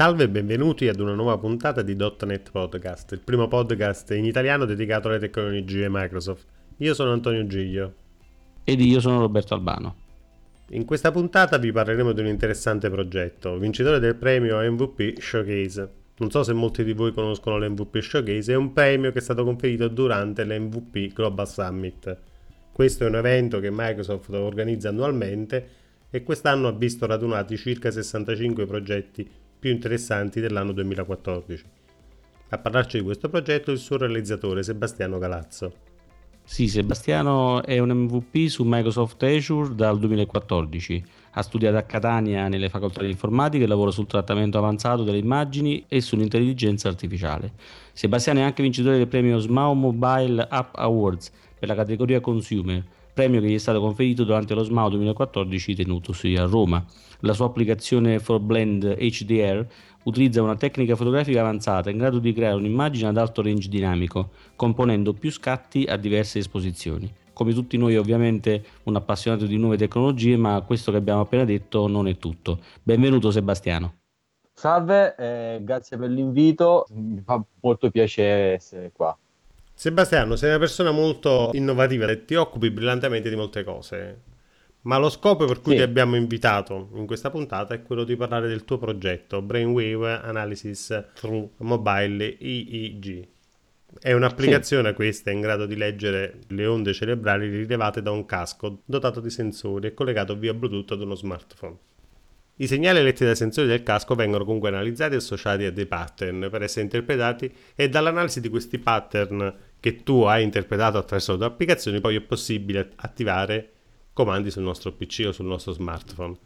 Salve e benvenuti ad una nuova puntata di .NET Podcast, il primo podcast in italiano dedicato alle tecnologie Microsoft. Io sono Antonio Giglio. Ed io sono Roberto Albano. In questa puntata vi parleremo di un interessante progetto, vincitore del premio MVP Showcase. Non so se molti di voi conoscono l'MVP Showcase, è un premio che è stato conferito durante l'MVP Global Summit. Questo è un evento che Microsoft organizza annualmente e quest'anno ha visto radunati circa 65 progetti più interessanti dell'anno 2014. A parlarci di questo progetto il suo realizzatore Sebastiano Galazzo. Sì, Sebastiano è un MVP su Microsoft Azure dal 2014. Ha studiato a Catania nelle facoltà di informatica e lavora sul trattamento avanzato delle immagini e sull'intelligenza artificiale. Sebastiano è anche vincitore del premio SMAU Mobile App Awards per la categoria Consumer premio che gli è stato conferito durante lo SMAO 2014 tenutosi a Roma. La sua applicazione for Blend HDR utilizza una tecnica fotografica avanzata in grado di creare un'immagine ad alto range dinamico, componendo più scatti a diverse esposizioni. Come tutti noi ovviamente un appassionato di nuove tecnologie, ma questo che abbiamo appena detto non è tutto. Benvenuto Sebastiano. Salve, eh, grazie per l'invito, mi fa molto piacere essere qua. Sebastiano, sei una persona molto innovativa e ti occupi brillantemente di molte cose. Ma lo scopo per cui sì. ti abbiamo invitato in questa puntata è quello di parlare del tuo progetto Brainwave Analysis Through Mobile EEG. È un'applicazione sì. questa in grado di leggere le onde cerebrali rilevate da un casco dotato di sensori e collegato via Bluetooth ad uno smartphone. I segnali letti dai sensori del casco vengono comunque analizzati e associati a dei pattern per essere interpretati e dall'analisi di questi pattern che tu hai interpretato attraverso le tue applicazioni, poi è possibile attivare comandi sul nostro PC o sul nostro smartphone.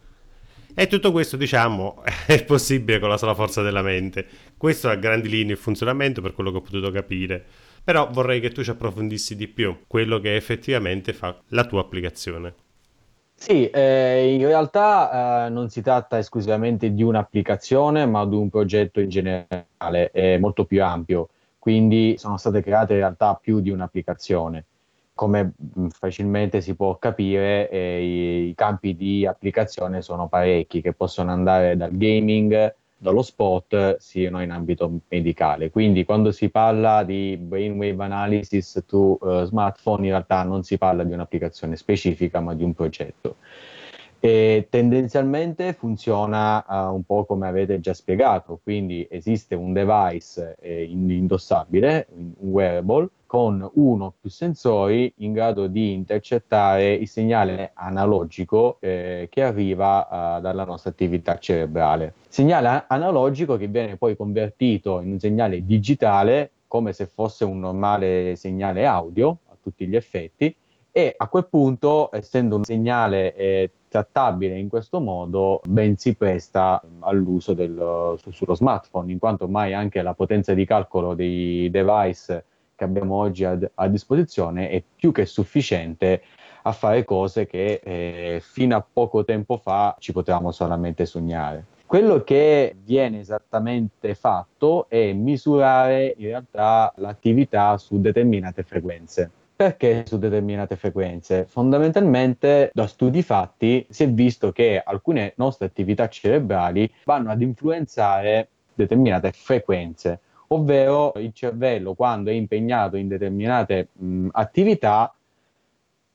E tutto questo, diciamo, è possibile con la sola forza della mente. Questo a grandi linee il funzionamento, per quello che ho potuto capire. Però vorrei che tu ci approfondissi di più quello che effettivamente fa la tua applicazione. Sì, eh, in realtà eh, non si tratta esclusivamente di un'applicazione, ma di un progetto in generale, è molto più ampio quindi sono state create in realtà più di un'applicazione. Come facilmente si può capire, eh, i, i, campi di applicazione sono parecchi, che possono andare dal gaming, dallo sport, sino in ambito medicale. Quindi quando si parla di brainwave analysis to uh, smartphone, in realtà non si parla di un'applicazione specifica, ma di un progetto. E tendenzialmente funziona uh, un po' come avete già spiegato, quindi esiste un device eh, indossabile, un wearable, con uno o più sensori in grado di intercettare il segnale analogico eh, che arriva uh, dalla nostra attività cerebrale. Segnale analogico che viene poi convertito in un segnale digitale come se fosse un normale segnale audio a tutti gli effetti e a quel punto, essendo un segnale eh, trattabile in questo modo, ben si presta all'uso del, su, sullo smartphone, in quanto ormai anche la potenza di calcolo dei device che abbiamo oggi a, a disposizione è più che sufficiente a fare cose che eh, fino a poco tempo fa ci potevamo solamente sognare. Quello che viene esattamente fatto è misurare in realtà l'attività su determinate frequenze. Perché su determinate frequenze? Fondamentalmente da studi fatti si è visto che alcune nostre attività cerebrali vanno ad influenzare determinate frequenze, ovvero il cervello quando è impegnato in determinate mh, attività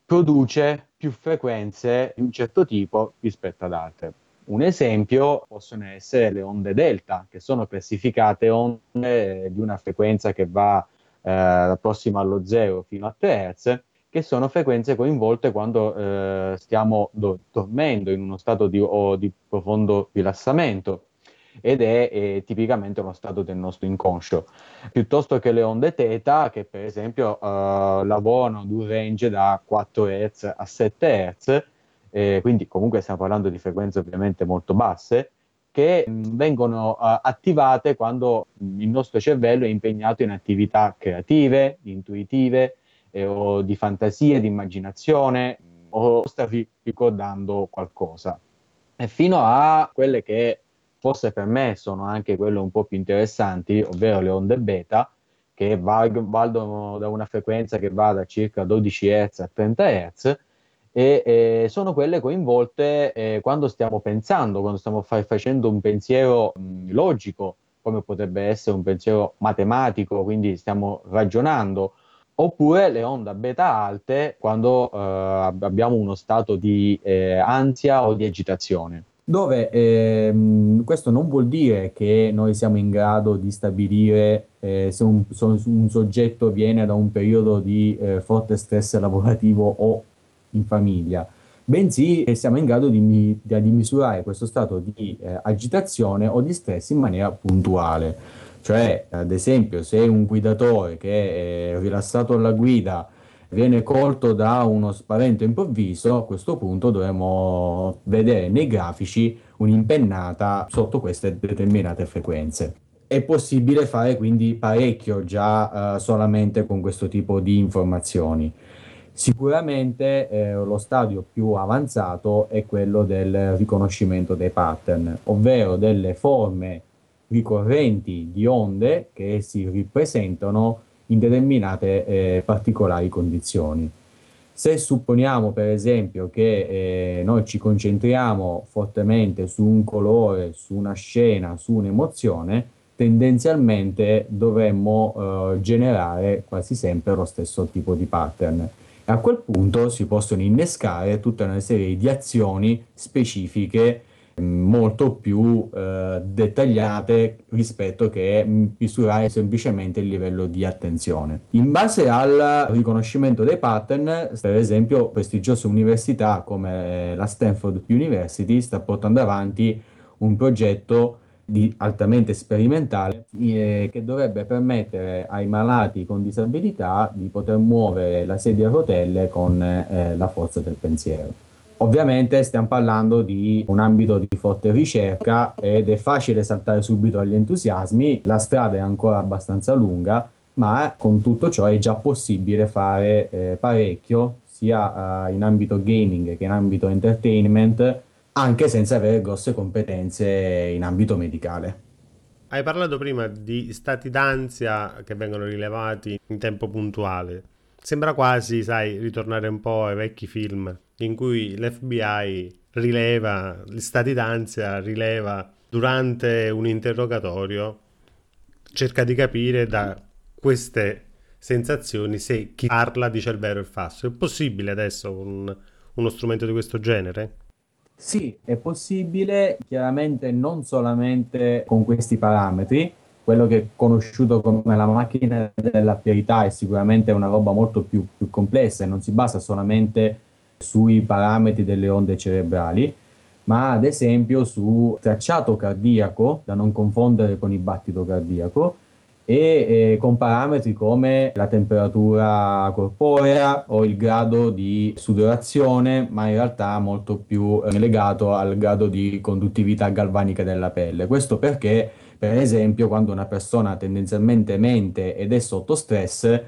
produce più frequenze di un certo tipo rispetto ad altre. Un esempio possono essere le onde delta, che sono classificate onde di una frequenza che va eh, prossima allo zero fino a 3 Hz, che sono frequenze coinvolte quando eh, stiamo do- dormendo in uno stato di, di profondo rilassamento ed è, è, tipicamente uno stato del nostro inconscio, piuttosto che le onde θ che per esempio uh, lavorano ad un range da 4 Hz a 7 Hz, eh, quindi comunque stiamo parlando di frequenze ovviamente molto basse, che mh, vengono uh, attivate quando mh, il nostro cervello è impegnato in attività creative, intuitive eh, o di fantasia, di immaginazione o sta ri- ricordando qualcosa. E fino a quelle che forse per me sono anche quelle un po' più interessanti, ovvero le onde beta, che valgono da una frequenza che va da circa 12 Hz a 30 Hz, e eh, sono quelle coinvolte eh, quando stiamo pensando, quando stiamo fa- facendo un pensiero mh, logico, come potrebbe essere un pensiero matematico, quindi stiamo ragionando, oppure le onde beta alte quando eh, abbiamo uno stato di eh, ansia o di agitazione. Dove ehm, questo non vuol dire che noi siamo in grado di stabilire eh, se un, so, un, soggetto viene da un periodo di eh, forte stress lavorativo o in famiglia, bensì siamo in grado di, di, di misurare questo stato di eh, agitazione o di stress in maniera puntuale. Cioè, ad esempio, se un guidatore che è rilassato alla guida viene colto da uno spavento improvviso, a questo punto dovremo vedere nei grafici un'impennata sotto queste determinate frequenze. È possibile fare quindi parecchio già eh, solamente con questo tipo di informazioni. Sicuramente eh, lo stadio più avanzato è quello del riconoscimento dei pattern, ovvero delle forme ricorrenti di onde che si ripresentano in determinate eh, particolari condizioni. Se supponiamo per esempio che eh, noi ci concentriamo fortemente su un colore, su una scena, su un'emozione, tendenzialmente dovremmo eh, generare quasi sempre lo stesso tipo di pattern. A quel punto si possono innescare tutta una serie di azioni specifiche molto più eh, dettagliate rispetto che misurare semplicemente il livello di attenzione. In base al riconoscimento dei pattern, per esempio, prestigiose università come la Stanford University sta portando avanti un progetto di altamente sperimentale eh, che dovrebbe permettere ai malati con disabilità di poter muovere la sedia a rotelle con eh, la forza del pensiero. Ovviamente stiamo parlando di un ambito di forte ricerca ed è facile saltare subito agli entusiasmi, la strada è ancora abbastanza lunga, ma con tutto ciò è già possibile fare eh, parecchio sia eh, in ambito gaming che in ambito entertainment, anche senza avere grosse competenze in ambito medicale. Hai parlato prima di stati d'ansia che vengono rilevati in tempo puntuale. Sembra quasi, sai, ritornare un po' ai vecchi film in cui l'FBI rileva gli stati d'ansia, rileva durante un interrogatorio, cerca di capire da queste sensazioni se chi parla dice il vero e il falso. È possibile adesso con uno strumento di questo genere? Sì, è possibile, chiaramente non solamente con questi parametri, quello che è conosciuto come la macchina della priorità è sicuramente una roba molto più, più complessa e non si basa solamente sui parametri delle onde cerebrali, ma ad esempio su tracciato cardiaco, da non confondere con il battito cardiaco, e eh, con parametri come la temperatura corporea o il grado di sudorazione, ma in realtà molto più eh, legato al grado di conduttività galvanica della pelle. Questo perché per esempio, quando una persona tendenzialmente mente ed è sotto stress,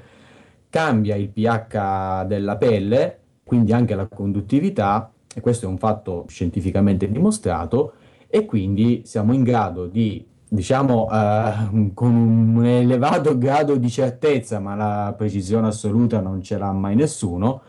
cambia il pH della pelle, quindi anche la conduttività, e questo è un fatto scientificamente dimostrato, e quindi siamo in grado di, diciamo, eh, con un elevato grado di certezza, ma la precisione assoluta non ce l'ha mai nessuno,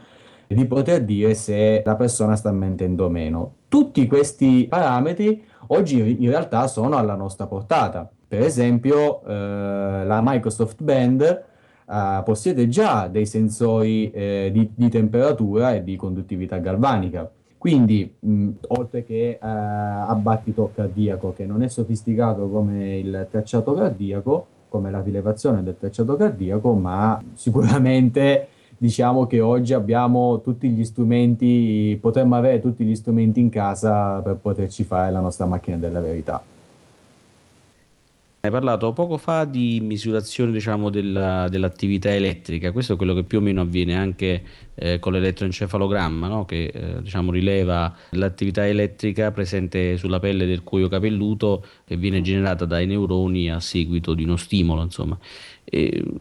di poter dire se la persona sta mentendo o meno. Tutti questi parametri oggi in realtà sono alla nostra portata. Per esempio, eh, la Microsoft Band eh, possiede già dei sensori eh, di, di, temperatura e di conduttività galvanica. Quindi, mh, oltre che eh, a battito cardiaco, che non è sofisticato come il tracciato cardiaco, come la rilevazione del tracciato cardiaco, ma sicuramente diciamo che oggi abbiamo tutti gli strumenti, potremmo avere tutti gli strumenti in casa per poterci fare la nostra macchina della verità. Hai parlato poco fa di misurazione diciamo, della, dell'attività elettrica, questo è quello che più o meno avviene anche eh, con l'elettroencefalogramma, no? che eh, diciamo, rileva l'attività elettrica presente sulla pelle del cuoio capelluto che viene generata dai neuroni a seguito di uno stimolo.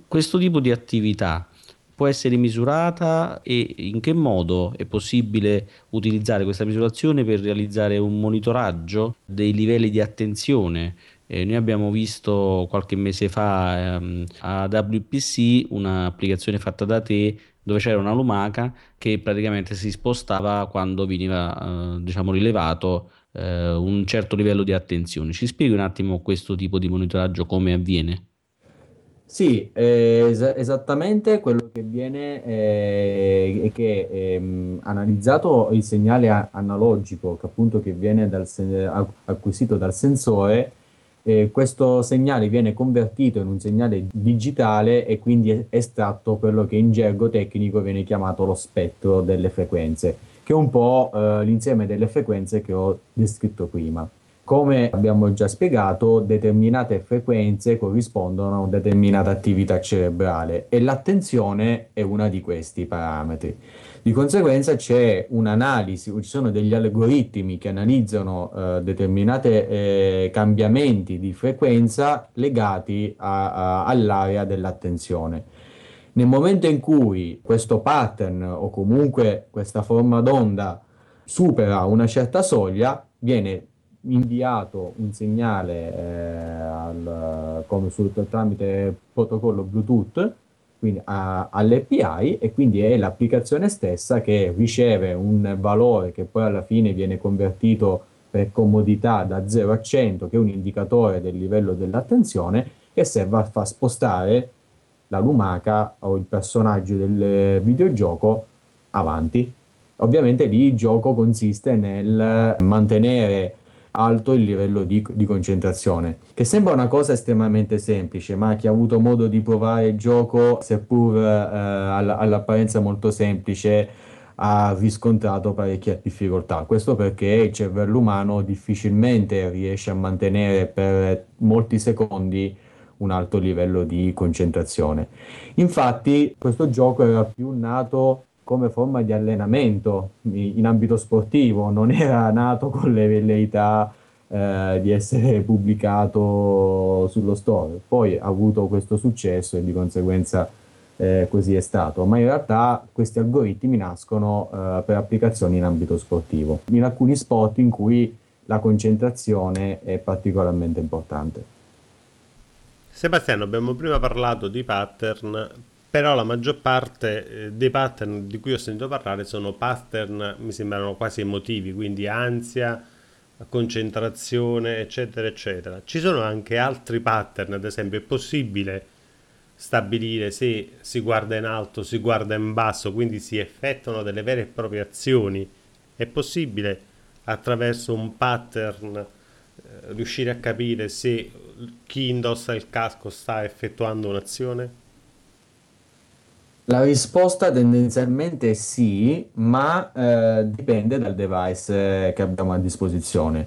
Questo tipo di attività può essere misurata e in che modo è possibile utilizzare questa misurazione per realizzare un monitoraggio dei livelli di attenzione. Eh, noi abbiamo visto qualche mese fa ehm, a WPC un'applicazione fatta da te dove c'era una lumaca che praticamente si spostava quando veniva eh, diciamo rilevato eh, un certo livello di attenzione. Ci spieghi un attimo questo tipo di monitoraggio come avviene? Sì, eh, es- esattamente quello che avviene eh, è che ehm, analizzato il segnale a- analogico che appunto che viene dal se- acquisito dal sensore, eh, questo segnale viene convertito in un segnale digitale e quindi estratto quello che in gergo tecnico viene chiamato lo spettro delle frequenze, che è un po' eh, l'insieme delle frequenze che ho descritto prima. Come abbiamo già spiegato, determinate frequenze corrispondono a una determinata attività cerebrale e l'attenzione è uno di questi parametri. Di conseguenza c'è un'analisi, ci sono degli algoritmi che analizzano eh, determinati eh, cambiamenti di frequenza legati a, a, all'area dell'attenzione. Nel momento in cui questo pattern o comunque questa forma d'onda supera una certa soglia, viene inviato un segnale eh, al, come sul, tramite protocollo Bluetooth quindi a, all'API e quindi è l'applicazione stessa che riceve un valore che poi alla fine viene convertito per comodità da 0 a 100 che è un indicatore del livello dell'attenzione che serve a far spostare la lumaca o il personaggio del videogioco avanti. Ovviamente lì il gioco consiste nel mantenere alto il livello di, di, concentrazione, che sembra una cosa estremamente semplice, ma chi ha avuto modo di provare il gioco, seppur eh, all'apparenza molto semplice, ha riscontrato parecchie difficoltà. Questo perché il cervello umano difficilmente riesce a mantenere per molti secondi un alto livello di concentrazione. Infatti questo gioco era più nato come forma di allenamento in ambito sportivo, non era nato con le velleità eh, di essere pubblicato sullo store. Poi ha avuto questo successo e di conseguenza eh, così è stato, ma in realtà questi algoritmi nascono eh, per applicazioni in ambito sportivo, in alcuni sport in cui la concentrazione è particolarmente importante. Sebastiano, abbiamo prima parlato di pattern, però la maggior parte eh, dei pattern di cui ho sentito parlare sono pattern, mi sembrano quasi emotivi, quindi ansia, concentrazione, eccetera, eccetera. Ci sono anche altri pattern, ad esempio è possibile stabilire se si guarda in alto, si guarda in basso, quindi si effettuano delle vere e proprie azioni. È possibile attraverso un pattern eh, riuscire a capire se chi indossa il casco sta effettuando un'azione? La risposta tendenzialmente è sì, ma eh, dipende dal device eh, che abbiamo a disposizione.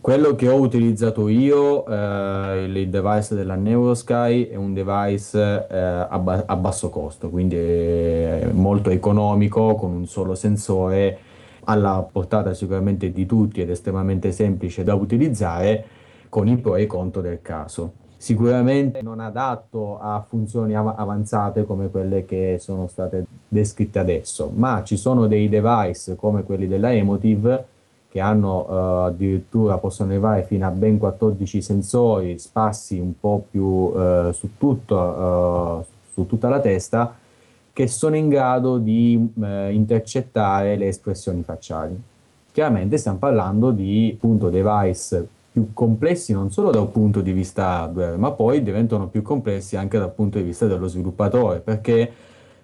Quello che ho utilizzato io, eh, il device della Neurosky, è un device eh, a, ba- a, basso costo, quindi è molto economico, con un solo sensore, alla portata sicuramente di tutti ed estremamente semplice da utilizzare, con i pro e i contro del caso sicuramente non adatto a funzioni av- avanzate come quelle che sono state descritte adesso, ma ci sono dei device come quelli della Emotive che hanno uh, addirittura possono arrivare fino a ben 14 sensori sparsi un po' più uh, su, tutto, uh, su tutta la testa che sono in grado di intercettare le espressioni facciali. Chiaramente stiamo parlando di appunto device più complessi non solo da un punto di vista hardware, ma poi diventano più complessi anche dal punto di vista dello sviluppatore, perché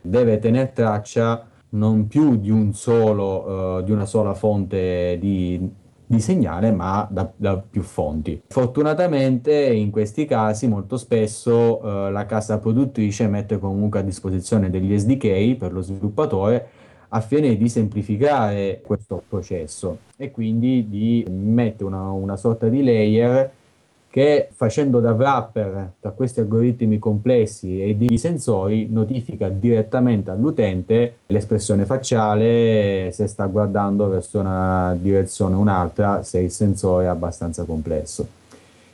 deve tenere traccia non più di, un solo, uh, di una sola fonte di, di segnale, ma da, da, più fonti. Fortunatamente in questi casi molto spesso uh, la casa produttrice mette comunque a disposizione degli SDK per lo sviluppatore a fine di semplificare questo processo e quindi di mettere una, una sorta di layer che facendo da wrapper tra questi algoritmi complessi e di sensori notifica direttamente all'utente l'espressione facciale se sta guardando verso una direzione o un'altra se il sensore è abbastanza complesso.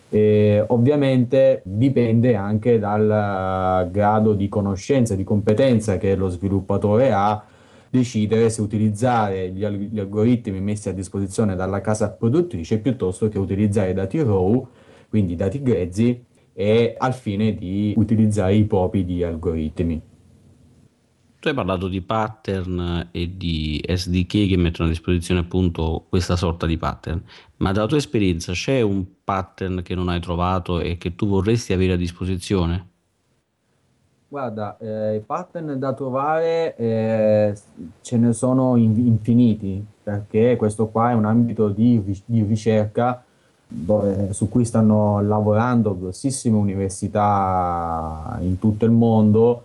E ovviamente dipende anche dal grado di conoscenza, di competenza che lo sviluppatore ha decidere se utilizzare gli, gli, algoritmi messi a disposizione dalla casa produttrice piuttosto che utilizzare dati raw, quindi dati grezzi, e al fine di utilizzare i propri algoritmi. tu hai parlato di pattern e di SDK che mettono a disposizione appunto questa sorta di pattern, ma dalla tua esperienza c'è un pattern che non hai trovato e che tu vorresti avere a disposizione? Guarda, eh, i pattern da trovare eh, ce ne sono in- infiniti, perché questo qua è un ambito di, di ricerca dove, su cui stanno lavorando grossissime università in tutto il mondo,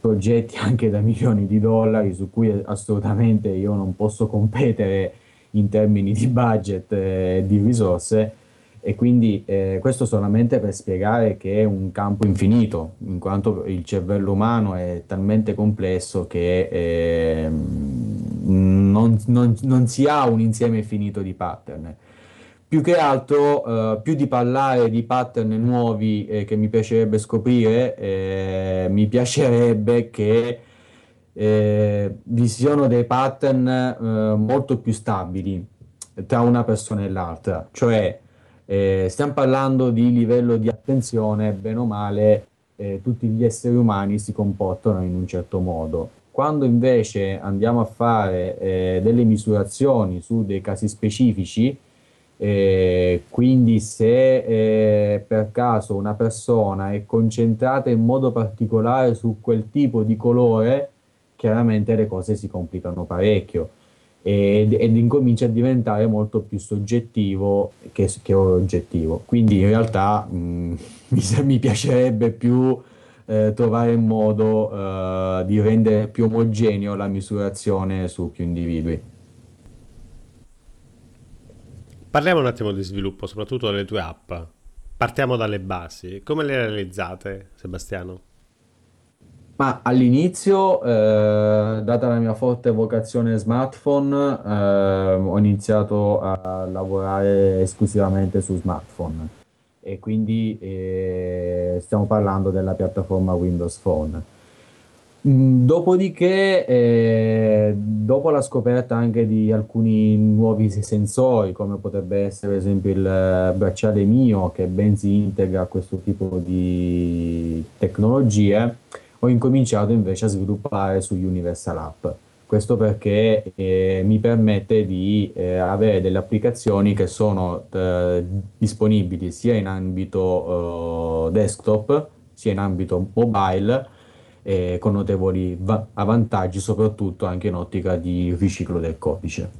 progetti anche da milioni di dollari su cui assolutamente io non posso competere in termini di budget e di risorse e quindi eh, questo solamente per spiegare che è un campo infinito, in quanto il cervello umano è talmente complesso che eh, non, non, non, si ha un insieme finito di pattern. Più che altro, eh, più di parlare di pattern nuovi eh, che mi piacerebbe scoprire, eh, mi piacerebbe che eh, vi siano dei pattern molto più stabili tra una persona e l'altra, cioè eh, stiamo parlando di livello di attenzione, bene o male, eh, tutti gli esseri umani si comportano in un certo modo. Quando invece andiamo a fare eh, delle misurazioni su dei casi specifici, eh, quindi se eh, per caso una persona è concentrata in modo particolare su quel tipo di colore, chiaramente le cose si complicano parecchio ed, ed incomincia a diventare molto più soggettivo che, che oggettivo. Quindi in realtà mh, mm, mi, mi, piacerebbe più eh, trovare il modo eh, di rendere più omogeneo la misurazione su più individui. Parliamo un attimo di sviluppo, soprattutto delle tue app. Partiamo dalle basi. Come le realizzate, Sebastiano? Ma all'inizio, eh, data la mia forte vocazione smartphone, eh, ho iniziato a lavorare esclusivamente su smartphone e quindi eh, stiamo parlando della piattaforma Windows Phone. Mm, dopodiché, eh, dopo la scoperta anche di alcuni nuovi sensori, come potrebbe essere ad esempio il bracciale mio, che ben si integra a questo tipo di tecnologie, ho incominciato invece a sviluppare su Universal App. Questo perché eh, mi permette di eh, avere delle applicazioni che sono eh, disponibili sia in ambito eh, desktop sia in ambito mobile con notevoli va- vantaggi soprattutto anche in ottica di riciclo del codice.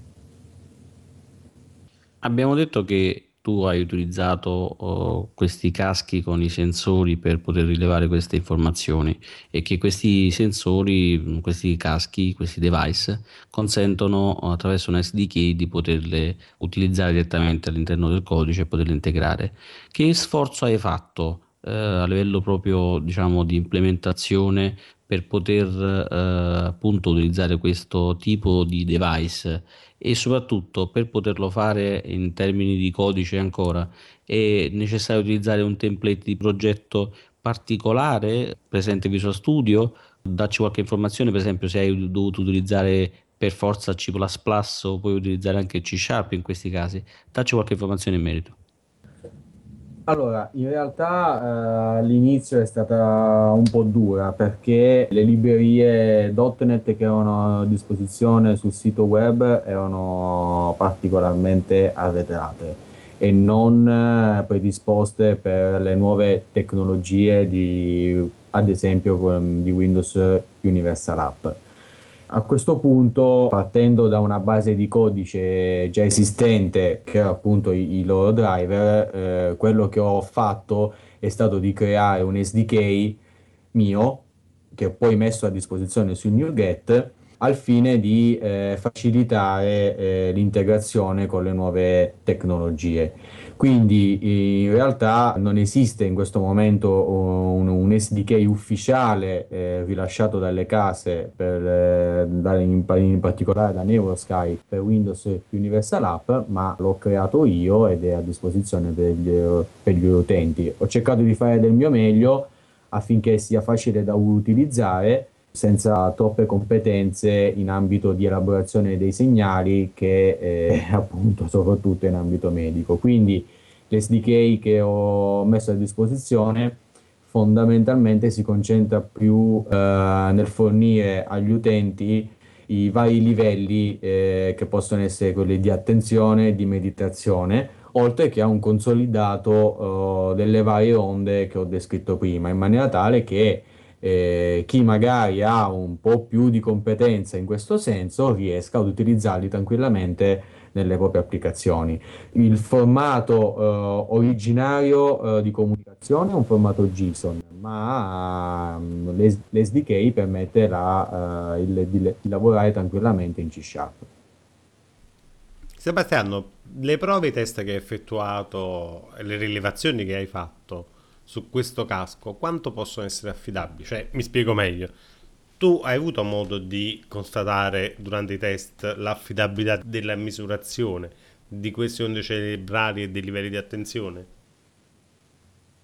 Abbiamo detto che tu hai utilizzato oh, questi caschi con i sensori per poter rilevare queste informazioni e che questi sensori, questi caschi, questi device consentono attraverso un SDK di poterle utilizzare direttamente all'interno del codice e poterle integrare. Che sforzo hai fatto eh, a livello proprio diciamo di implementazione per poter eh, appunto utilizzare questo tipo di device e soprattutto per poterlo fare in termini di codice ancora. È necessario utilizzare un template di progetto particolare presente in Visual Studio. Darci qualche informazione per esempio se hai dovuto utilizzare per forza C++ o puoi utilizzare anche C Sharp in questi casi. Dacci qualche informazione in merito allora, in realtà eh, l'inizio è stata un po' dura perché le librerie .NET che erano a disposizione sul sito web erano particolarmente arretrate e non eh, predisposte per le nuove tecnologie di, ad esempio di Windows Universal App. A questo punto, partendo da una base di codice già esistente, che era appunto i, i loro driver, eh, quello che ho fatto è stato di creare un SDK mio, che ho poi messo a disposizione su NewGet, al fine di eh, facilitare eh, l'integrazione con le nuove tecnologie. Quindi in realtà non esiste in questo momento un, un SDK ufficiale eh, rilasciato dalle case, per, eh, in, in, particolare da Neurosky per Windows Universal App, ma l'ho creato io ed è a disposizione per gli, per gli utenti. Ho cercato di fare del mio meglio affinché sia facile da utilizzare senza troppe competenze in ambito di elaborazione dei segnali che eh, appunto soprattutto in ambito medico. Quindi l'SDK che ho messo a disposizione fondamentalmente si concentra più eh, nel fornire agli utenti i vari livelli eh, che possono essere quelli di attenzione e di meditazione, oltre che a un consolidato eh, delle varie onde che ho descritto prima, in maniera tale che eh, chi magari ha un po' più di competenza in questo senso riesca ad utilizzarli tranquillamente nelle proprie applicazioni. Il formato eh, originario eh, di comunicazione è un formato JSON, ma um, l'SDK permette la, uh, il, di, di, lavorare tranquillamente in C Sharp. Sebastiano, le prove, i test che hai effettuato, le rilevazioni che hai fatto su questo casco, quanto possono essere affidabili? Cioè, mi spiego meglio. Tu hai avuto modo di constatare durante i test l'affidabilità della misurazione di queste onde cerebrali e dei livelli di attenzione?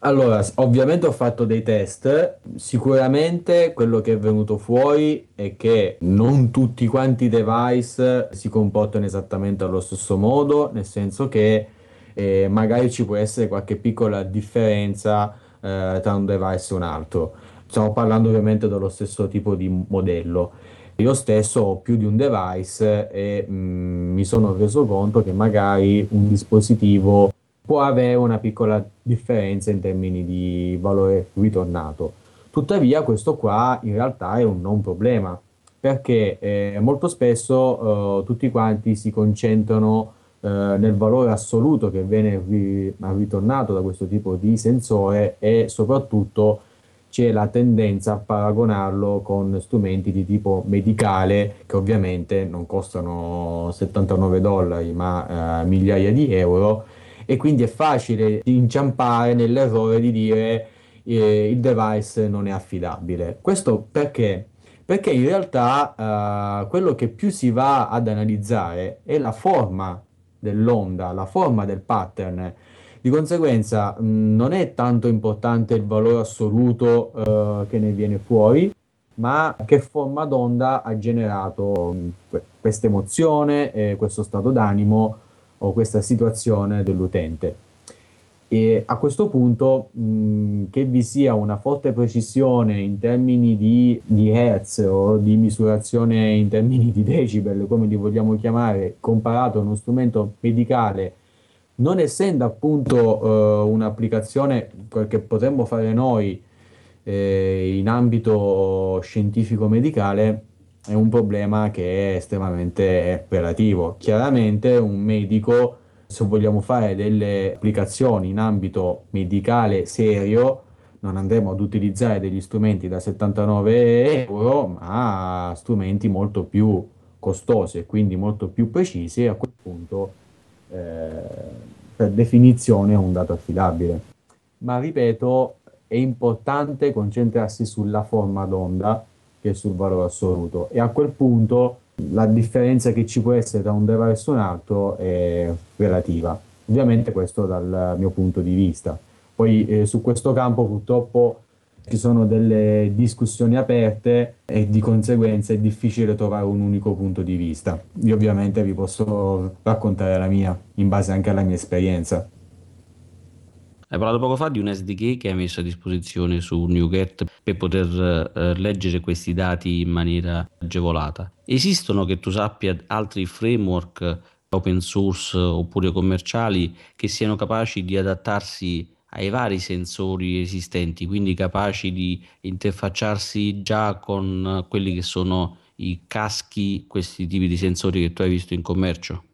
Allora, ovviamente ho fatto dei test, sicuramente quello che è venuto fuori è che non tutti quanti i device si comportano esattamente allo stesso modo, nel senso che eh, magari ci può essere qualche piccola differenza eh, tra un device e un altro. Stiamo parlando ovviamente dello stesso tipo di modello. Io stesso ho più di un device e mh, mm, mi sono reso conto che magari un dispositivo può avere una piccola differenza in termini di valore ritornato. Tuttavia questo qua in realtà è un non problema perché eh, molto spesso eh, tutti quanti si concentrano eh, nel valore assoluto che viene ri- ritornato da questo tipo di sensore e soprattutto c'è la tendenza a paragonarlo con strumenti di tipo medicale che ovviamente non costano 79 dollari ma eh, migliaia di euro e quindi è facile inciampare nell'errore di dire eh, il device non è affidabile. Questo perché? Perché in realtà eh, quello che più si va ad analizzare è la forma dell'onda, la forma del pattern. Di conseguenza mh, non è tanto importante il valore assoluto eh, che ne viene fuori, ma che forma d'onda ha generato questa emozione, eh, questo stato d'animo o questa situazione dell'utente. E a questo punto mh, che vi sia una forte precisione in termini di, di hertz o di misurazione in termini di decibel, come li vogliamo chiamare, comparato a uno strumento medicale, non essendo appunto eh, un'applicazione che potremmo fare noi eh, in ambito scientifico-medicale, è un problema che è estremamente relativo. Chiaramente un medico, se vogliamo fare delle applicazioni in ambito medicale serio, non andremo ad utilizzare degli strumenti da 79 euro, ma strumenti molto più costosi e quindi molto più precisi e a quel punto eh, per definizione è un dato affidabile. Ma ripeto, è importante concentrarsi sulla forma d'onda che sul valore assoluto e a quel punto la differenza che ci può essere tra un device e un altro è relativa. Ovviamente questo dal mio punto di vista. Poi eh, su questo campo purtroppo ci sono delle discussioni aperte e di conseguenza è difficile trovare un unico punto di vista. Io ovviamente vi posso raccontare la mia in base anche alla mia esperienza. Hai parlato poco fa di un SDK che hai messo a disposizione su NuGet per poter eh, leggere questi dati in maniera agevolata. Esistono, che tu sappia, altri framework open source oppure commerciali che siano capaci di adattarsi ai vari sensori esistenti, quindi capaci di interfacciarsi già con quelli che sono i caschi, questi tipi di sensori che tu hai visto in commercio?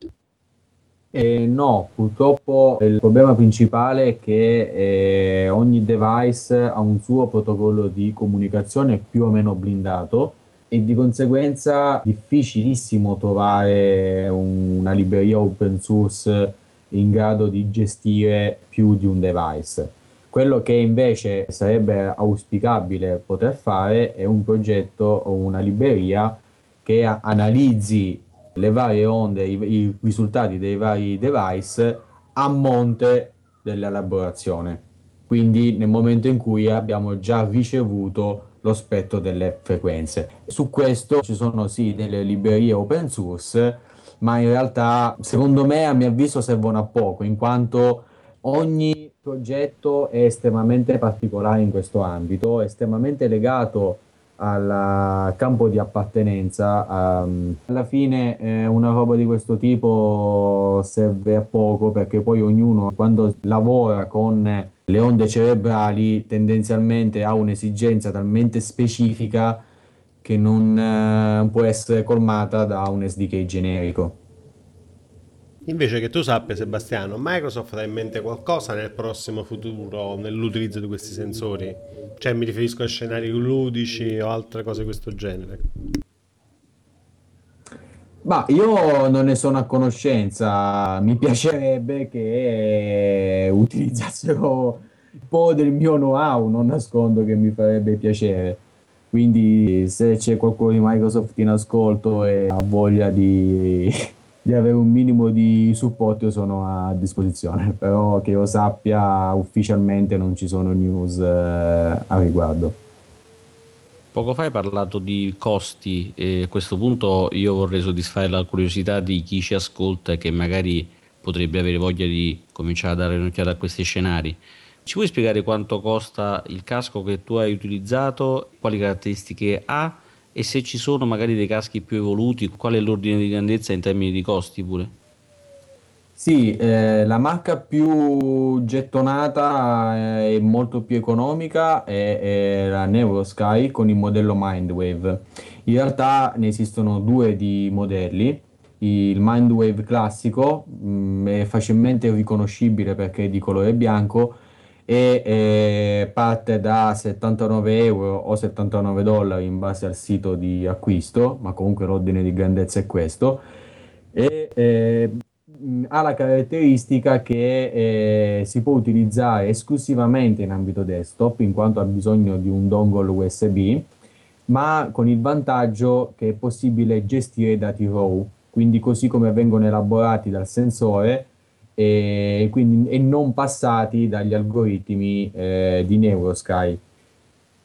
Eh, no, purtroppo il problema principale è che eh, ogni device ha un suo protocollo di comunicazione più o meno blindato e di conseguenza difficilissimo trovare un, una libreria open source in grado di gestire più di un device. Quello che invece sarebbe auspicabile poter fare è un progetto o una libreria che analizzi le varie onde, i, i risultati dei vari device a monte dell'elaborazione. Quindi nel momento in cui abbiamo già ricevuto lo spettro delle frequenze. Su questo ci sono sì delle librerie open source, ma in realtà secondo me a mio avviso servono a poco, in quanto ogni progetto è estremamente particolare in questo ambito, estremamente legato al campo di appartenenza. Um, alla fine eh, una roba di questo tipo serve a poco perché poi ognuno quando lavora con le onde cerebrali tendenzialmente ha un'esigenza talmente specifica che non eh, può essere colmata da un SDK generico. Invece che tu sappia, Sebastiano, Microsoft ha in mente qualcosa nel prossimo futuro nell'utilizzo di questi sensori? Cioè mi riferisco a scenari ludici o altre cose di questo genere. Ma io non ne sono a conoscenza, mi piacerebbe che utilizzassero un po' del mio know-how, non nascondo che mi farebbe piacere. Quindi se c'è qualcuno di Microsoft in ascolto e ha voglia di di avere un minimo di supporto sono a disposizione, però che io sappia ufficialmente non ci sono news eh, a riguardo. Poco fa hai parlato di costi e a questo punto io vorrei soddisfare la curiosità di chi ci ascolta e che magari potrebbe avere voglia di cominciare a dare un'occhiata a questi scenari. Ci puoi spiegare quanto costa il casco che tu hai utilizzato, quali caratteristiche ha? E se ci sono magari dei caschi più evoluti, qual è l'ordine di grandezza in termini di costi pure? Sì, eh, la marca più gettonata e molto più economica è, è, la Neurosky con il modello Mindwave. In realtà ne esistono due di modelli. Il Mindwave classico mh, mm, è facilmente riconoscibile perché è di colore bianco e eh, parte da 79 euro o 79 dollari in base al sito di acquisto, ma comunque l'ordine di grandezza è questo, e eh, ha la caratteristica che eh, si può utilizzare esclusivamente in ambito desktop in quanto ha bisogno di un dongle USB, ma con il vantaggio che è possibile gestire i dati RAW, quindi così come vengono elaborati dal sensore e, quindi, e non passati dagli algoritmi eh, di Neurosky.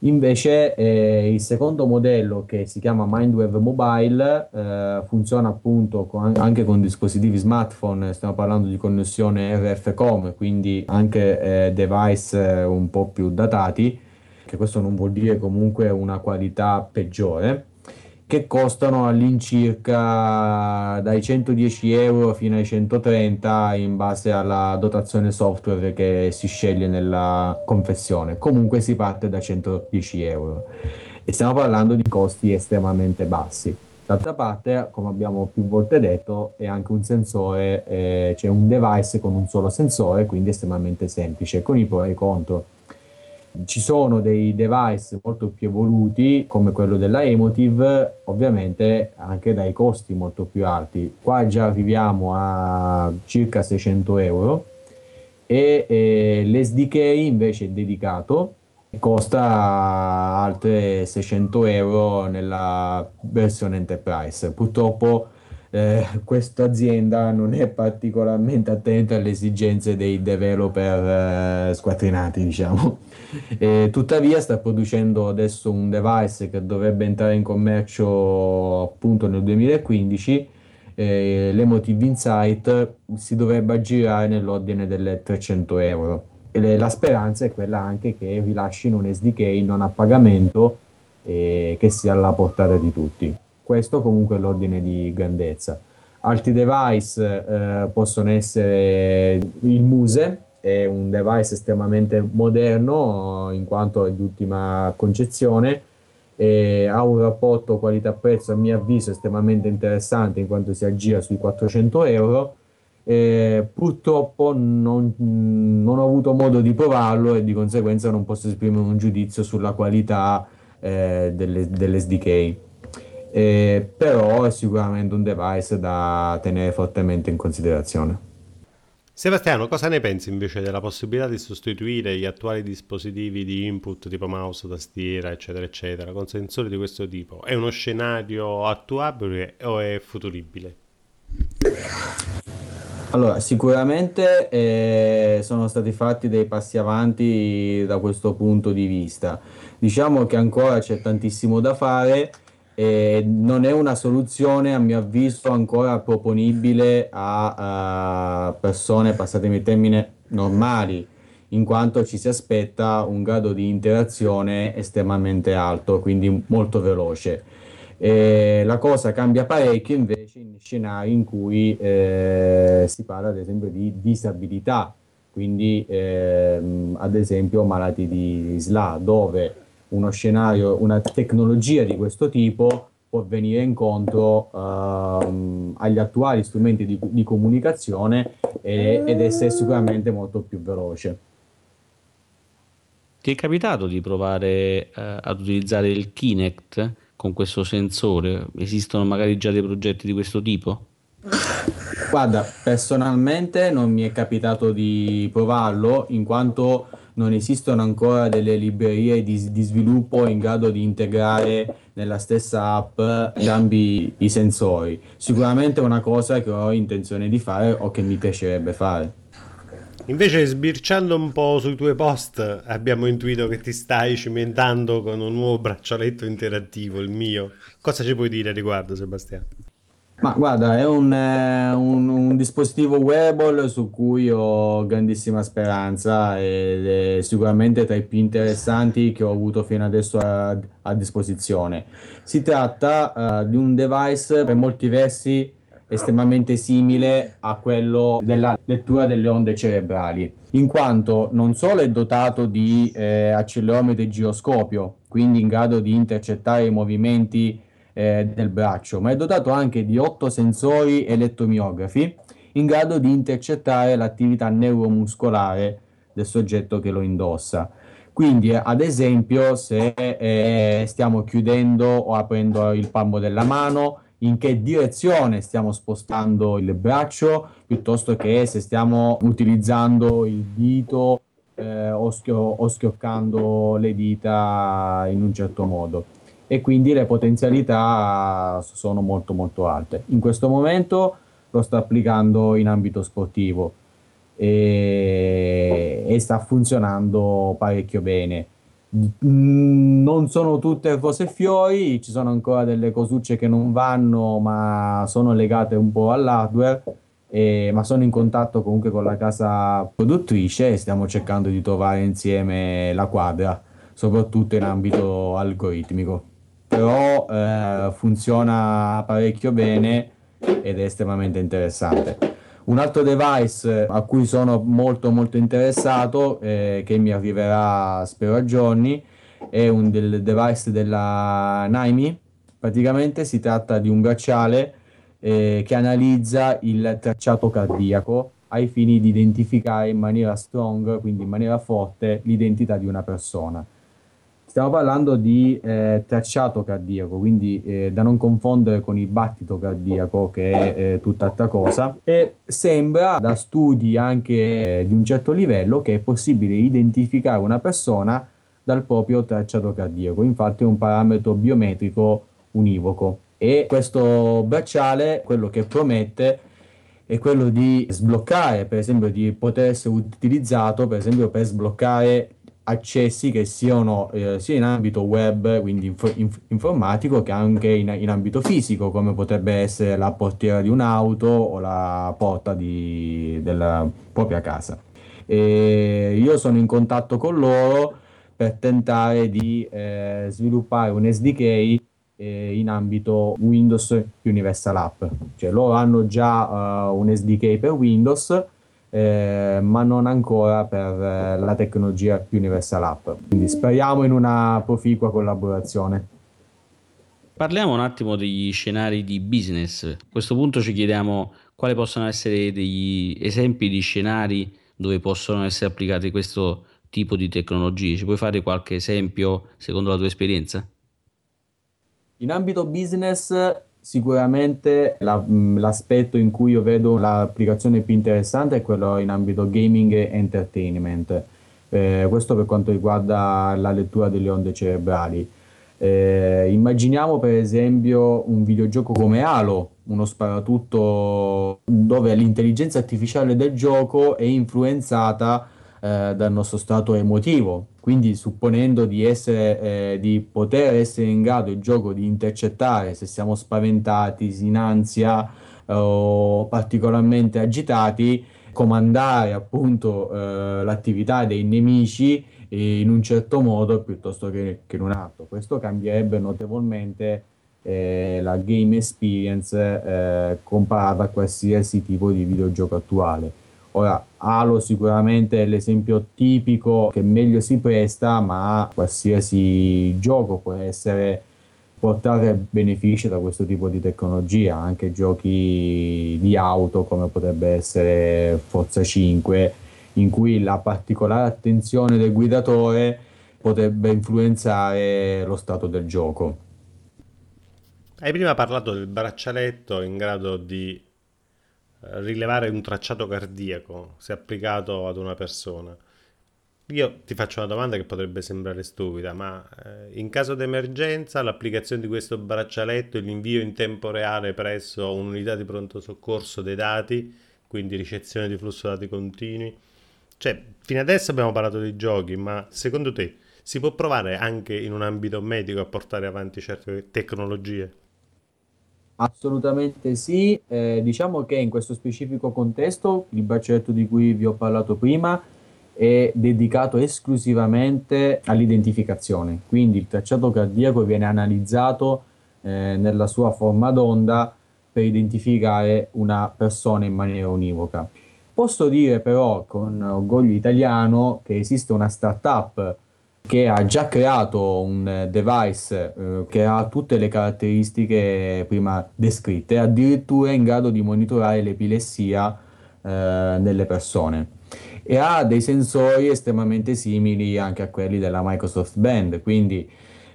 Invece eh, il secondo modello che si chiama Mindwave Mobile eh, funziona appunto con, anche con dispositivi smartphone, stiamo parlando di connessione RF-COM, quindi anche eh, device eh, un po' più datati, che questo non vuol dire comunque una qualità peggiore che costano all'incirca dai 110 euro fino ai 130 in base alla dotazione software che si sceglie nella confezione. Comunque si parte da 110 euro e stiamo parlando di costi estremamente bassi. D'altra parte, come abbiamo più volte detto, è anche un sensore, eh, c'è cioè un device con un solo sensore, quindi estremamente semplice, con i pro e i contro. Ci sono dei device molto più evoluti come quello della Emotive, ovviamente anche dai costi molto più alti. Qua già arriviamo a circa 600 euro e, e l'SDK invece è dedicato costa altre 600 euro nella versione Enterprise. Purtroppo eh, questa azienda non è particolarmente attenta alle esigenze dei developer eh, squattrinati, diciamo. E, tuttavia sta producendo adesso un device che dovrebbe entrare in commercio appunto nel 2015 eh, l'Emotive Insight si dovrebbe aggirare nell'ordine delle 300 euro. E la speranza è quella anche che rilascino un SDK non a pagamento e che sia alla portata di tutti questo comunque è l'ordine di grandezza. Altri device eh, possono essere il Muse, è un device estremamente moderno in quanto è di ultima concezione ha un rapporto qualità-prezzo a mio avviso estremamente interessante in quanto si aggira sui 400 euro. Eh, purtroppo non, non, ho avuto modo di provarlo e di conseguenza non posso esprimere un giudizio sulla qualità eh, delle, dell'SDK eh, però è sicuramente un device da tenere fortemente in considerazione. Sebastiano, cosa ne pensi invece della possibilità di sostituire gli attuali dispositivi di input tipo mouse, tastiera, eccetera, eccetera, con sensori di questo tipo? È uno scenario attuabile o è futuribile? Allora, sicuramente eh, sono stati fatti dei passi avanti da questo punto di vista. Diciamo che ancora c'è tantissimo da fare eh, non è una soluzione a mio avviso ancora proponibile a, a persone, passatemi il termine, normali, in quanto ci si aspetta un grado di interazione estremamente alto, quindi molto veloce. Eh, la cosa cambia parecchio invece in scenari in cui eh, si parla ad esempio di disabilità, quindi ehm, ad esempio malati di SLA, dove uno scenario, una tecnologia di questo tipo può venire incontro ehm, agli attuali strumenti di, di comunicazione e, ed essere sicuramente molto più veloce. Ti è capitato di provare eh, ad utilizzare il Kinect con questo sensore? Esistono magari già dei progetti di questo tipo? Guarda, personalmente non mi è capitato di provarlo in quanto non esistono ancora delle librerie di, di sviluppo in grado di integrare nella stessa app entrambi i sensori. Sicuramente è una cosa che ho intenzione di fare o che mi piacerebbe fare. Invece, sbirciando un po' sui tuoi post, abbiamo intuito che ti stai cimentando con un nuovo braccialetto interattivo, il mio. Cosa ci puoi dire a riguardo, Sebastiano? Ma guarda, è un, eh, un, un, dispositivo wearable su cui ho grandissima speranza ed è sicuramente tra i più interessanti che ho avuto fino adesso a, a disposizione. Si tratta uh, di un device per molti versi estremamente simile a quello della lettura delle onde cerebrali, in quanto non solo è dotato di eh, accelerometro e giroscopio, quindi in grado di intercettare i movimenti eh, del braccio, ma è dotato anche di otto sensori elettromiografi in grado di intercettare l'attività neuromuscolare del soggetto che lo indossa. Quindi, ad esempio, se eh, stiamo chiudendo o aprendo il palmo della mano, in che direzione stiamo spostando il braccio piuttosto che se stiamo utilizzando il dito eh, o, schio- o schioccando le dita in un certo modo e quindi le potenzialità sono molto molto alte. In questo momento lo sto applicando in ambito sportivo e, e sta funzionando parecchio bene. Mm, non sono tutte cose fiori, ci sono ancora delle cosucce che non vanno, ma sono legate un po' all'hardware. Eh, ma sono in contatto comunque con la casa produttrice e stiamo cercando di trovare insieme la quadra, soprattutto in ambito algoritmico. Però eh, funziona parecchio bene ed è estremamente interessante. Un altro device a cui sono molto molto interessato, eh, che mi arriverà spero a giorni, è un del device della Naimi. Praticamente si tratta di un bracciale eh, che analizza il tracciato cardiaco ai fini di identificare in maniera strong, quindi in maniera forte, l'identità di una persona. Stiamo parlando di eh, tracciato cardiaco, quindi eh, da non confondere con il battito cardiaco che è eh, tutt'altra cosa. E sembra da studi anche eh, di un certo livello che è possibile identificare una persona dal proprio tracciato cardiaco, infatti è un parametro biometrico univoco. E questo bracciale quello che promette è quello di sbloccare, per esempio di poter essere utilizzato per esempio per sbloccare accessi che siano eh, sia in ambito web, quindi inf- inf- informatico, che anche in, in, ambito fisico, come potrebbe essere la portiera di un'auto o la porta di, della propria casa. E io sono in contatto con loro per tentare di eh, sviluppare un SDK eh, in ambito Windows Universal App. Cioè loro hanno già uh, un SDK per Windows eh, ma non ancora per eh, la tecnologia Universal App. Quindi speriamo in una proficua collaborazione. Parliamo un attimo degli scenari di business. A questo punto ci chiediamo quali possono essere degli esempi di scenari dove possono essere applicate questo tipo di tecnologie. Ci puoi fare qualche esempio secondo la tua esperienza? In ambito business Sicuramente la, l'aspetto in cui io vedo l'applicazione più interessante è quello in ambito gaming e entertainment. Eh, questo per quanto riguarda la lettura delle onde cerebrali. Eh, immaginiamo per esempio un videogioco come Halo, uno sparatutto dove l'intelligenza artificiale del gioco è influenzata eh, dal nostro stato emotivo. Quindi supponendo di, essere, eh, di poter essere in grado il gioco di intercettare se siamo spaventati, in ansia o particolarmente agitati, comandare appunto eh, l'attività dei nemici in un certo modo piuttosto che, che in un altro. Questo cambierebbe notevolmente eh, la game experience eh, comparata a qualsiasi tipo di videogioco attuale. Ora, Halo sicuramente è l'esempio tipico che meglio si presta, ma qualsiasi gioco può essere portare benefici da questo tipo di tecnologia, anche giochi di auto come potrebbe essere Forza 5, in cui la particolare attenzione del guidatore potrebbe influenzare lo stato del gioco. Hai prima parlato del braccialetto in grado di rilevare un tracciato cardiaco se applicato ad una persona. Io ti faccio una domanda che potrebbe sembrare stupida, ma eh, in caso di emergenza l'applicazione di questo braccialetto e l'invio in tempo reale presso un'unità di pronto soccorso dei dati, quindi ricezione di flusso dati continui, cioè fino adesso abbiamo parlato di giochi, ma secondo te si può provare anche in un ambito medico a portare avanti certe tecnologie? Assolutamente sì, eh, diciamo che in questo specifico contesto il braccialetto di cui vi ho parlato prima è dedicato esclusivamente all'identificazione, quindi il tracciato cardiaco viene analizzato eh, nella sua forma d'onda per identificare una persona in maniera univoca. Posso dire però con orgoglio italiano che esiste una startup che ha già creato un device eh, che ha tutte le caratteristiche prima descritte, addirittura in grado di monitorare l'epilessia eh, nelle persone. E ha dei sensori estremamente simili anche a quelli della Microsoft Band, quindi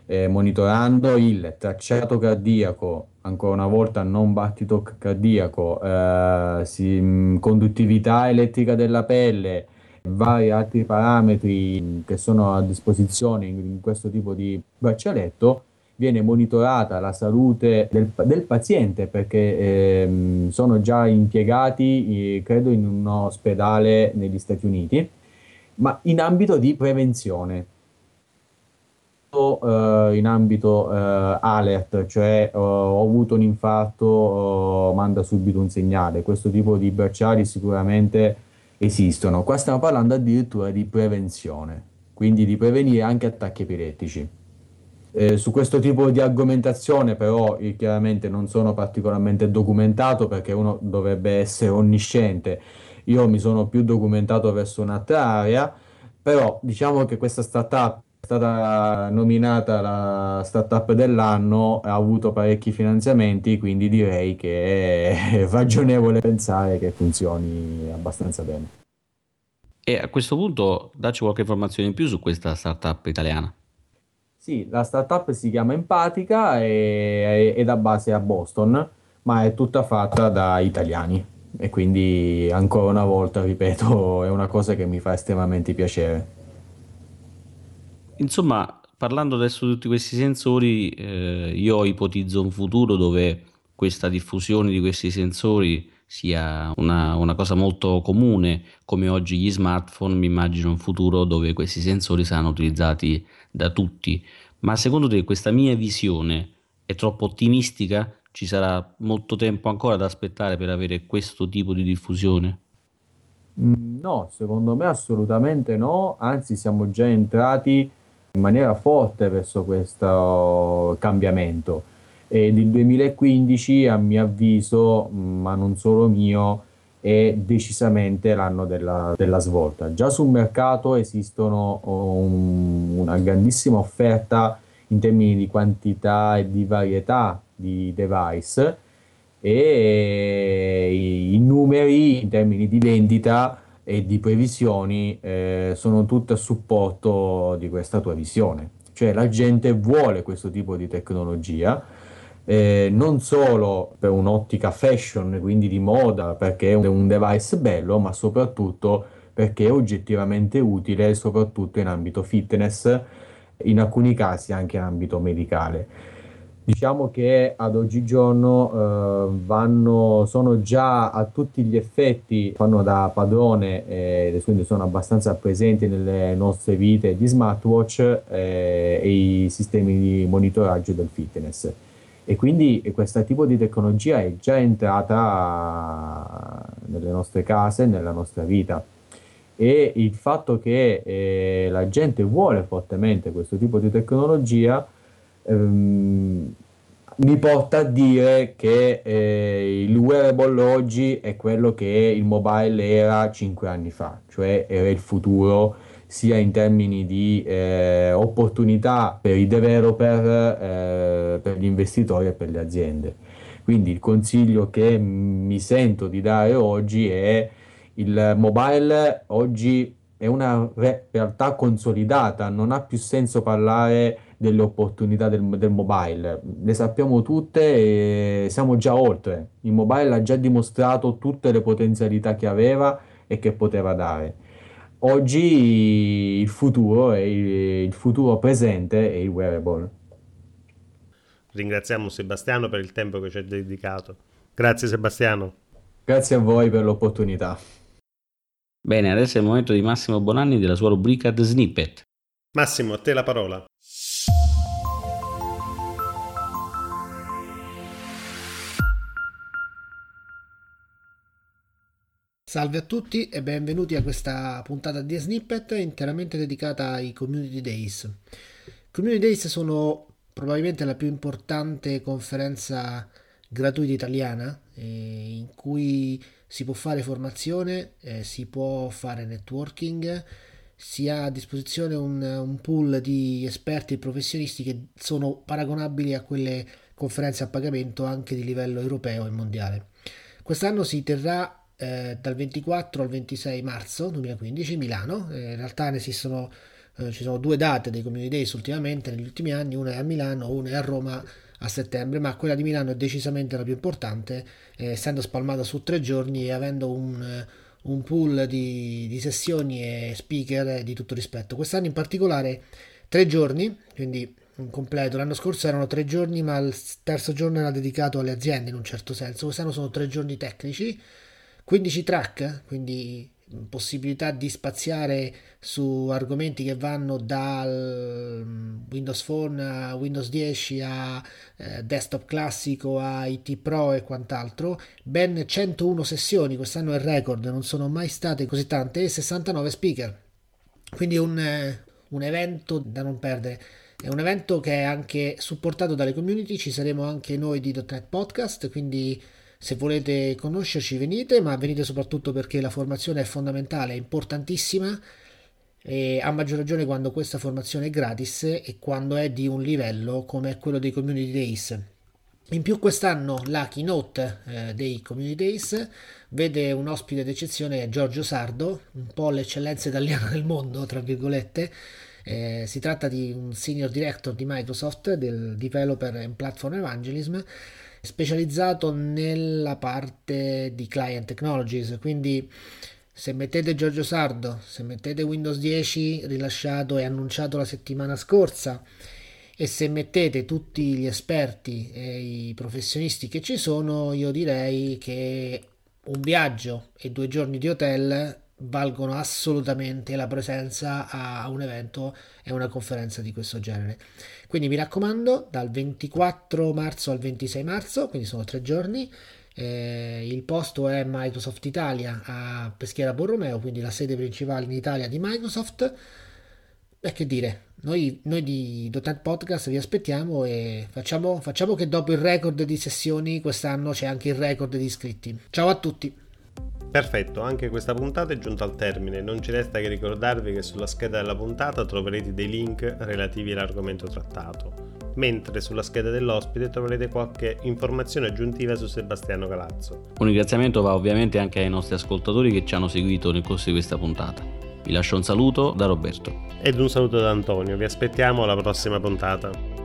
eh, monitorando il tracciato cardiaco, ancora una volta non battito cardiaco, eh, si, conduttività elettrica della pelle, vari altri parametri che sono a disposizione in questo tipo di braccialetto, viene monitorata la salute del, del paziente perché ehm, sono già impiegati, eh, credo, in un ospedale negli Stati Uniti, ma in ambito di prevenzione. Uh, in ambito uh, alert, cioè ho avuto un infarto, manda subito un segnale. Questo tipo di bracciali sicuramente esistono. Qua stiamo parlando addirittura di prevenzione, quindi di prevenire anche attacchi epilettici. Eh, su questo tipo di argomentazione però io chiaramente non sono particolarmente documentato perché uno dovrebbe essere onnisciente. Io mi sono più documentato verso un'altra area, però diciamo che questa startup stata nominata la startup dell'anno, ha avuto parecchi finanziamenti, quindi direi che è ragionevole pensare che funzioni abbastanza bene. E a questo punto dacci qualche informazione in più su questa startup italiana. Sì, la startup si chiama Empatica e è da base a Boston, ma è tutta fatta da italiani e quindi ancora una volta, ripeto, è una cosa che mi fa estremamente piacere. Insomma, parlando adesso di tutti questi sensori, eh, io ipotizzo un futuro dove questa diffusione di questi sensori sia una, una, cosa molto comune come oggi gli smartphone, mi immagino un futuro dove questi sensori saranno utilizzati da tutti. Ma secondo te questa mia visione è troppo ottimistica? Ci sarà molto tempo ancora da aspettare per avere questo tipo di diffusione? Mm, no, secondo me assolutamente no, anzi siamo già entrati in maniera forte verso questo cambiamento ed il 2015 a mio avviso, ma non solo mio, è decisamente l'anno della, della svolta. Già sul mercato esistono un, una grandissima offerta in termini di quantità e di varietà di device e i, numeri in termini di vendita e di previsioni eh, sono tutte a supporto di questa tua visione. Cioè la gente vuole questo tipo di tecnologia eh, non solo per un'ottica fashion, quindi di moda, perché è un device bello, ma soprattutto perché è oggettivamente utile, soprattutto in ambito fitness, in alcuni casi anche in ambito medicale. Diciamo che ad oggigiorno eh, vanno, sono già a tutti gli effetti, fanno da padrone eh, e quindi sono abbastanza presenti nelle nostre vite gli smartwatch eh, e i sistemi di monitoraggio del fitness e quindi questo tipo di tecnologia è già entrata nelle nostre case, nella nostra vita. E il fatto che eh, la gente vuole fortemente questo tipo di tecnologia ehm, mi porta a dire che eh, il wearable oggi è quello che il mobile era cinque anni fa, cioè era il futuro sia in termini di eh, opportunità per i developer, eh, per gli investitori e per le aziende. Quindi il consiglio che mi sento di dare oggi è il mobile oggi è una realtà consolidata, non ha più senso parlare delle opportunità del, del, mobile. Le sappiamo tutte e siamo già oltre. Il mobile ha già dimostrato tutte le potenzialità che aveva e che poteva dare. Oggi il futuro, è il, il futuro presente è il wearable. Ringraziamo Sebastiano per il tempo che ci ha dedicato. Grazie Sebastiano. Grazie a voi per l'opportunità. Bene, adesso è il momento di Massimo Bonanni della sua rubrica The Snippet. Massimo, a te la parola. Salve a tutti e benvenuti a questa puntata di Snippet interamente dedicata ai Community Days. Community Days sono probabilmente la più importante conferenza gratuita italiana eh, in cui si può fare formazione, eh, si può fare networking, si ha a disposizione un, un pool di esperti e professionisti che sono paragonabili a quelle conferenze a pagamento anche di livello europeo e mondiale. Quest'anno si terrà eh, dal 24 al 26 marzo 2015 Milano. Eh, in realtà ne esistono, eh, ci sono due date dei Community Days ultimamente, negli ultimi anni, una è a Milano, una è a Roma a settembre, ma quella di Milano è decisamente la più importante, eh, essendo spalmata su tre giorni e avendo un, un pool di, di, sessioni e speaker di tutto rispetto. Quest'anno in particolare tre giorni, quindi un completo. L'anno scorso erano tre giorni, ma il terzo giorno era dedicato alle aziende in un certo senso. Quest'anno sono tre giorni tecnici 15 track, quindi possibilità di spaziare su argomenti che vanno dal mm, Windows Phone a Windows 10 a eh, desktop classico a IT Pro e quant'altro. Ben 101 sessioni quest'anno è record non sono mai state così tante e 69 speaker. Quindi un, eh, un evento da non perdere. È un evento che è anche supportato dalle community ci saremo anche noi di .NET Podcast quindi se volete conoscerci venite, ma venite soprattutto perché la formazione è fondamentale, è importantissima e a maggior ragione quando questa formazione è gratis e quando è di un livello come quello dei Community Days. In più quest'anno la keynote eh, dei Community Days vede un ospite d'eccezione Giorgio Sardo, un po' l'eccellenza italiana del mondo, tra virgolette. Eh, si tratta di un senior director di Microsoft del Developer and Platform Evangelism specializzato nella parte di client technologies, quindi se mettete Giorgio Sardo, se mettete Windows 10 rilasciato e annunciato la settimana scorsa e se mettete tutti gli esperti e i professionisti che ci sono, io direi che un viaggio e due giorni di hotel valgono assolutamente la presenza a un evento e una conferenza di questo genere. Quindi mi raccomando, dal 24 marzo al 26 marzo, quindi sono tre giorni, eh, il posto è Microsoft Italia a Peschiera Borromeo, quindi la sede principale in Italia di Microsoft. E che dire, noi, noi di .NET Podcast vi aspettiamo e facciamo, facciamo che dopo il record di sessioni quest'anno c'è anche il record di iscritti. Ciao a tutti! Perfetto, anche questa puntata è giunta al termine, non ci resta che ricordarvi che sulla scheda della puntata troverete dei link relativi all'argomento trattato, mentre sulla scheda dell'ospite troverete qualche informazione aggiuntiva su Sebastiano Galazzo. Un ringraziamento va ovviamente anche ai nostri ascoltatori che ci hanno seguito nel corso di questa puntata. Vi lascio un saluto da Roberto. Ed un saluto da Antonio, vi aspettiamo alla prossima puntata.